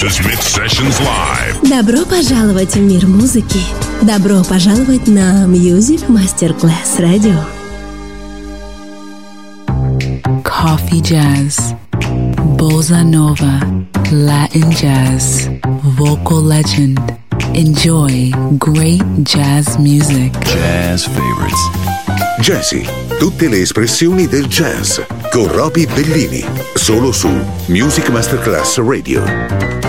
Texas Mix Sessions Live. Добро пожаловать в мир музыки. Добро пожаловать на Music Masterclass Radio. Coffee Jazz, Bossa Nova, Latin Jazz, Vocal Legend. Enjoy great jazz music. Jazz favorites. Jazzy, tutte le espressioni del jazz con Roby Bellini, solo su Music Masterclass Radio.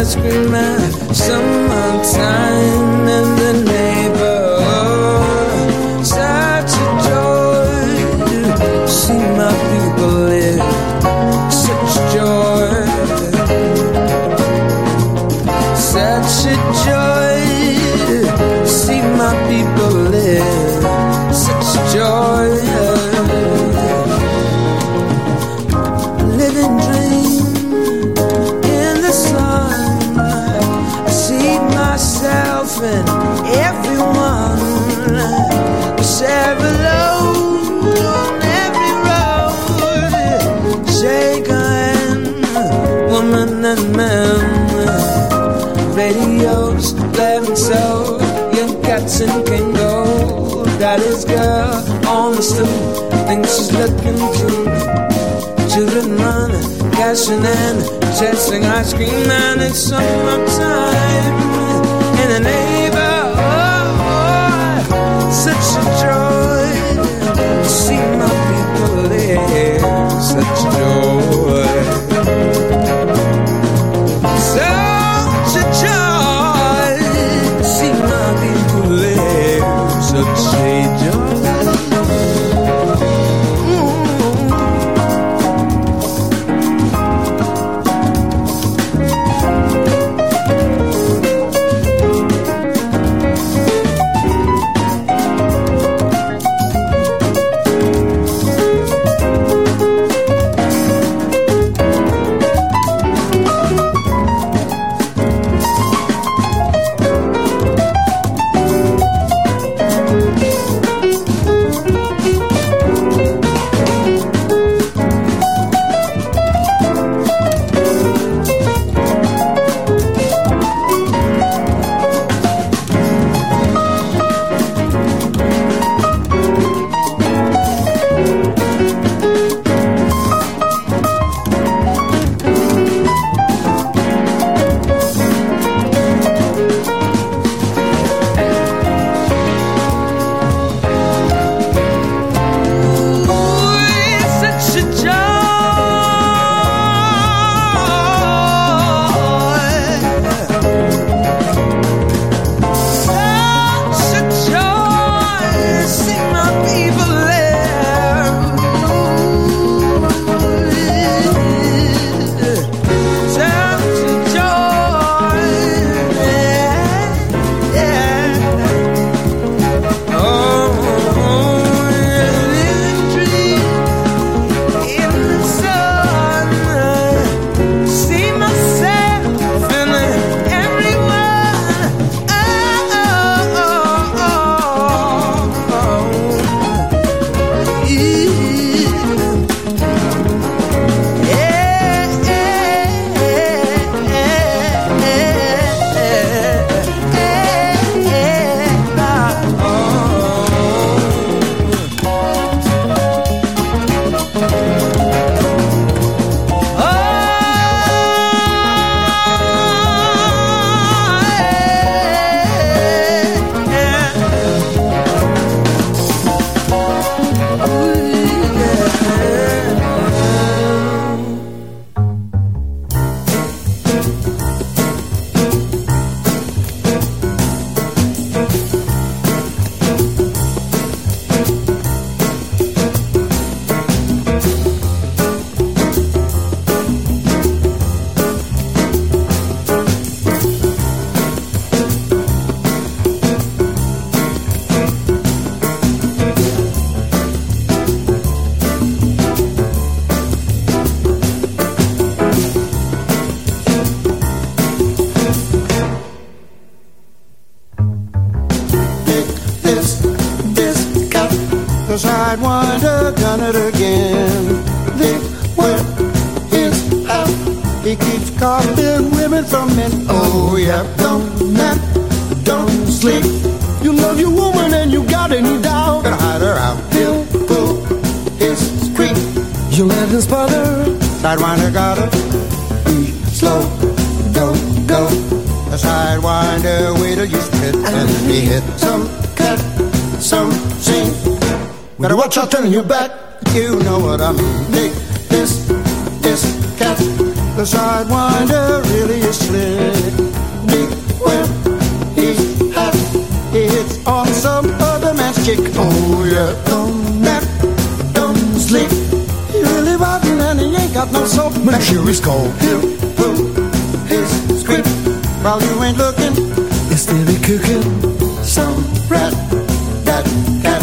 Ice cream everyone. Share a load on every road. Shake woman and man. Radios blaring so young cats and can go. Daddy's girl on the thinks she's looking. Children running, cashing in, chasing ice cream, and it's summertime in the neighborhood. Such a joy to see my people live. Such a joy. Such a joy to see my people live. Such Sidewinder gotta be mm, slow. Go, go. A sidewinder waiter used to hit and he hit some cat, some scene. Better watch out turning your back. You know what I mean. Dig this, this cat. The sidewinder really is slick. Dig when he's hot. He hits on some other man's chick. Oh yeah, got no soap. Make sure he's cold. He'll pull his script while you ain't looking. Instead of cooking some rat that cat.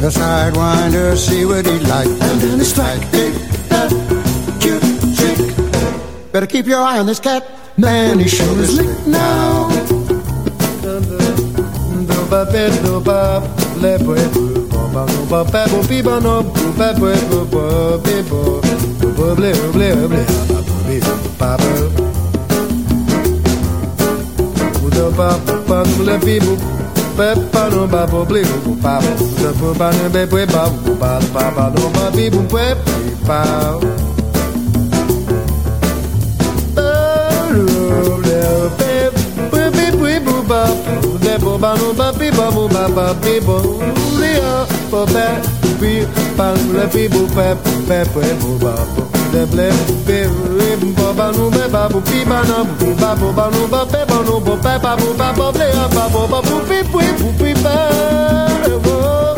The sidewinder see what he like and then he strike. Dig that cute chick. Better keep your eye on this cat. Man, he sure is licked now bubbly, bubbly, bubbly, bubbly, bubble. Uda ba ba bubbly bibu, be ba no ba bubbly bu ba bu, uda bu ba no be bu ba bu ba ba ba no ba bibu bu bu ba. ba no ba pi ba bo ba ba pi bo ri a po pe pi pa le pi bo pe pe pe bo ba bo de ble pe re bo ba nu be ba bu pi ba na bu ba bo ba nu ba pe ba nu bo pe ba bu ba bo ble ba bo ba bu pi pu pu pi ba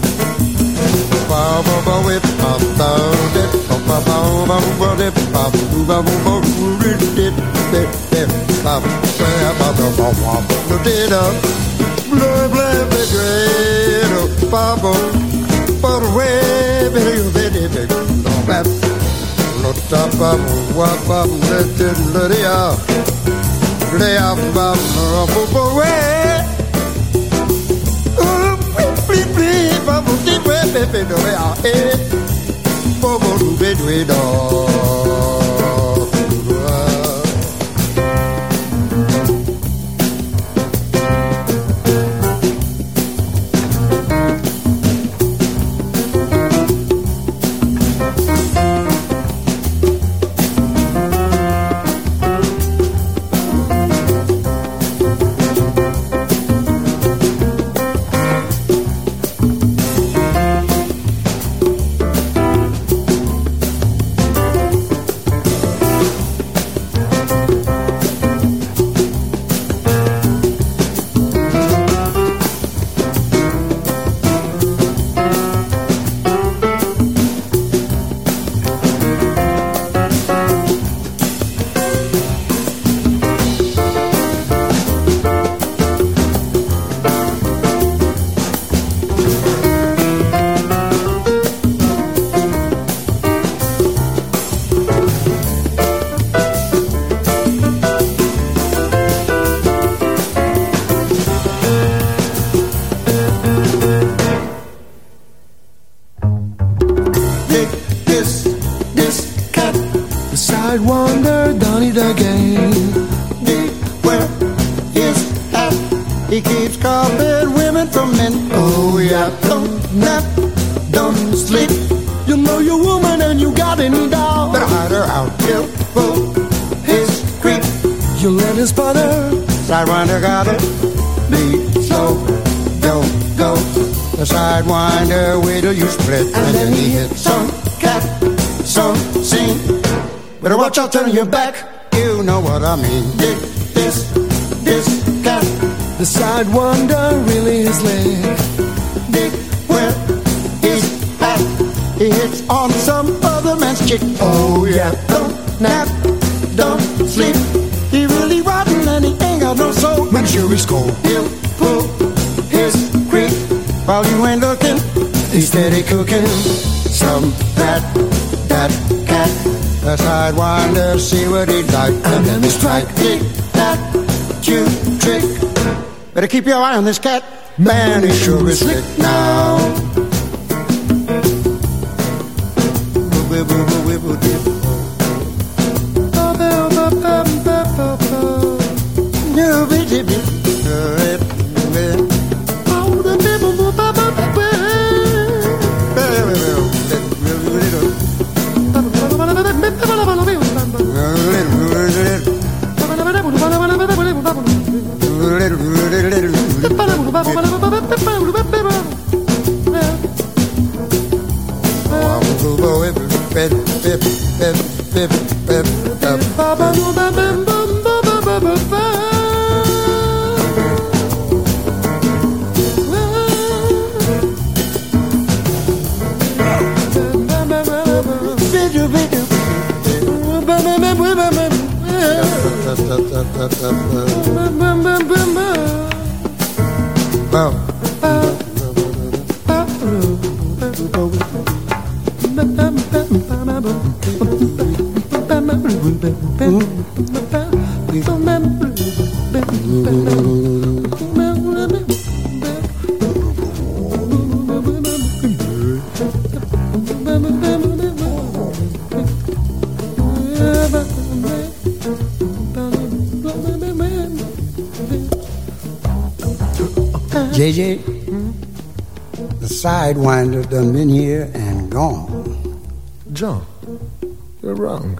Lay up, bum, ruffle, boy. Dig You let his brother Sidewinder got it. Be slow, go, go. The Sidewinder, wait till you split. And then he hit some cat, some scene. Better watch out, turn your back. You know what I mean. Dig this, this cat. The Sidewinder really is leg. Dig where he's at. He hits on some other man's chick. Oh yeah, don't nap, don't sleep. Make sure he's cold. He'll pull his creep while you ain't looking. He's steady cooking some that that cat. The sidewinder see what he'd like and then he strike. Tick that cute trick. Better keep your eye on this cat. Man, he sure is slick now. Wibble, wibble, wibble, dip. JJ, the Sidewinder done been here and gone. John, you're wrong.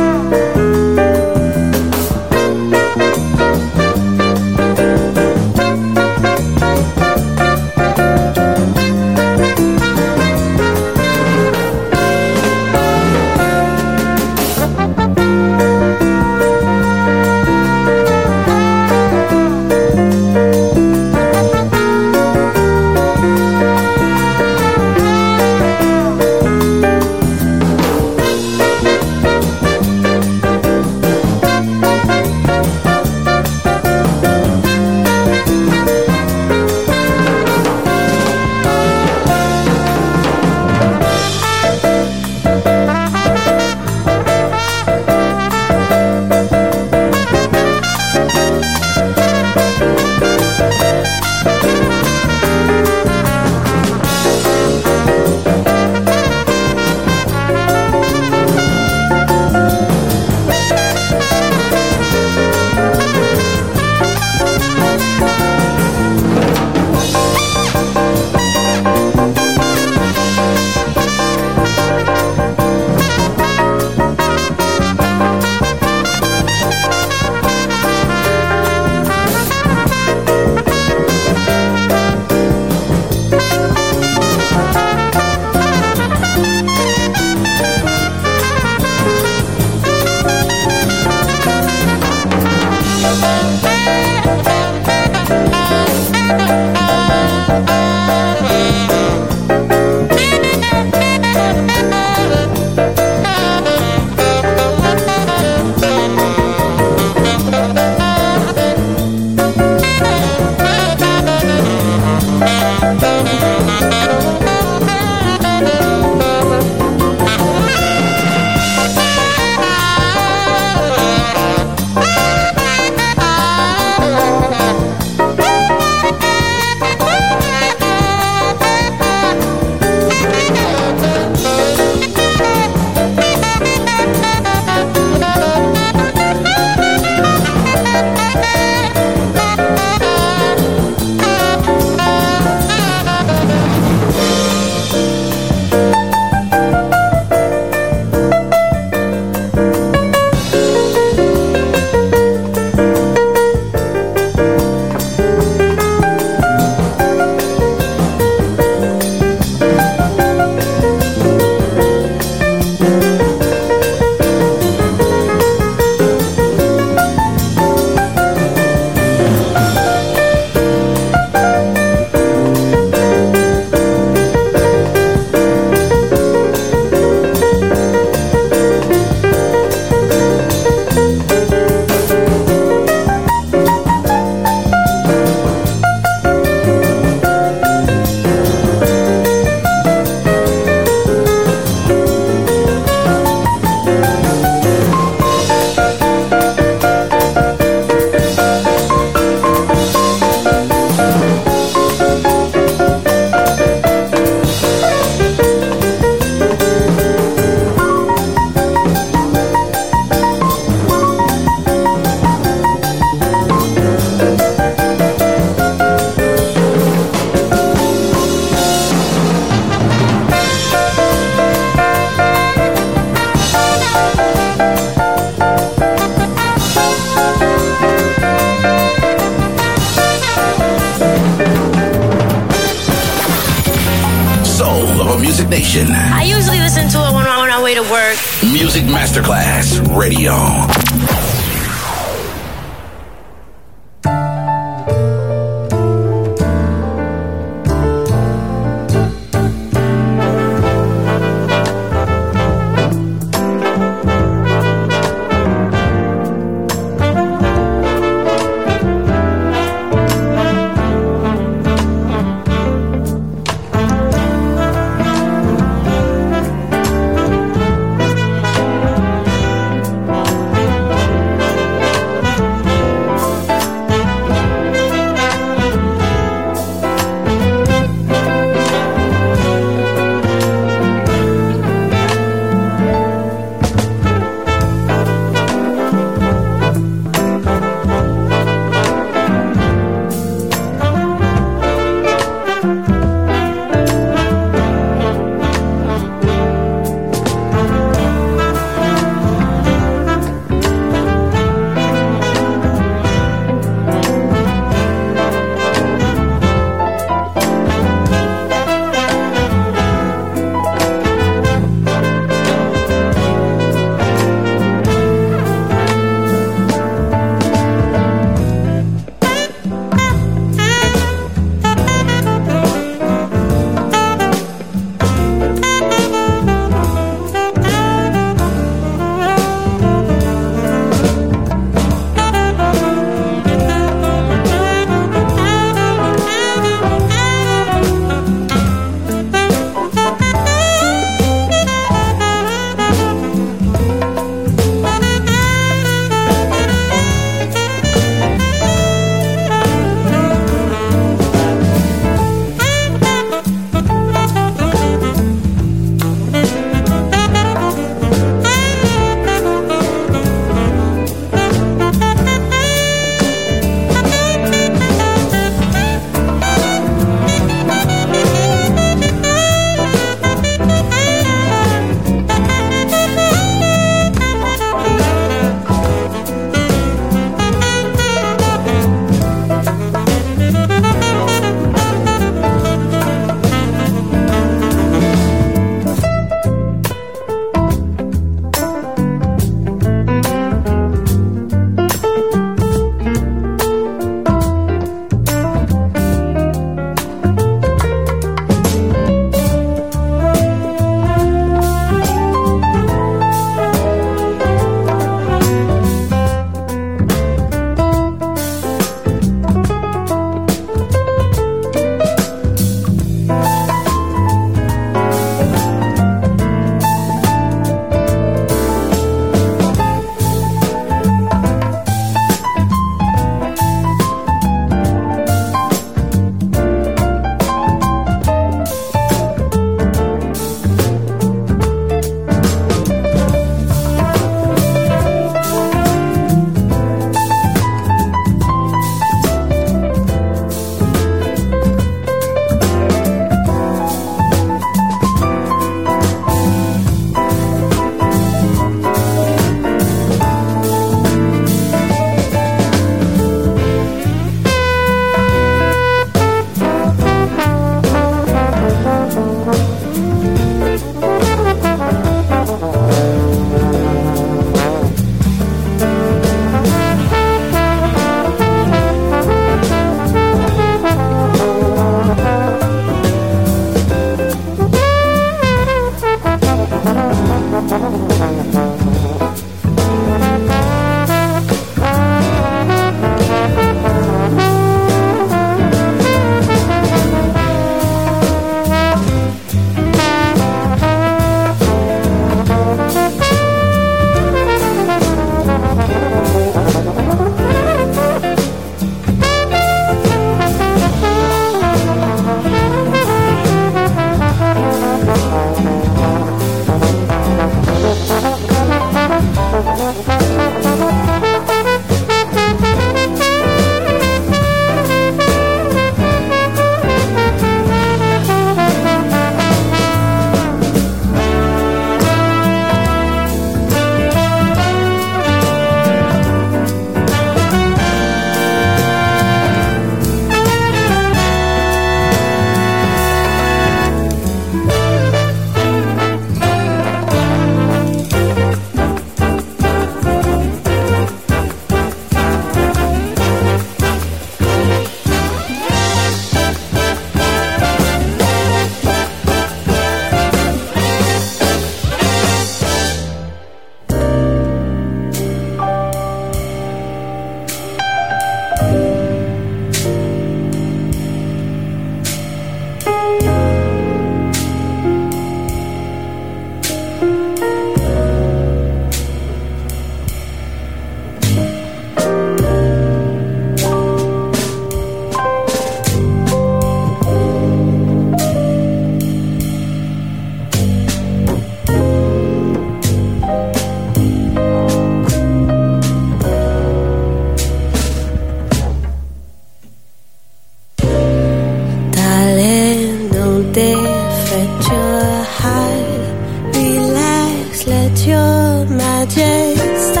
your majesty.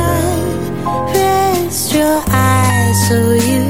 Rest your eyes so you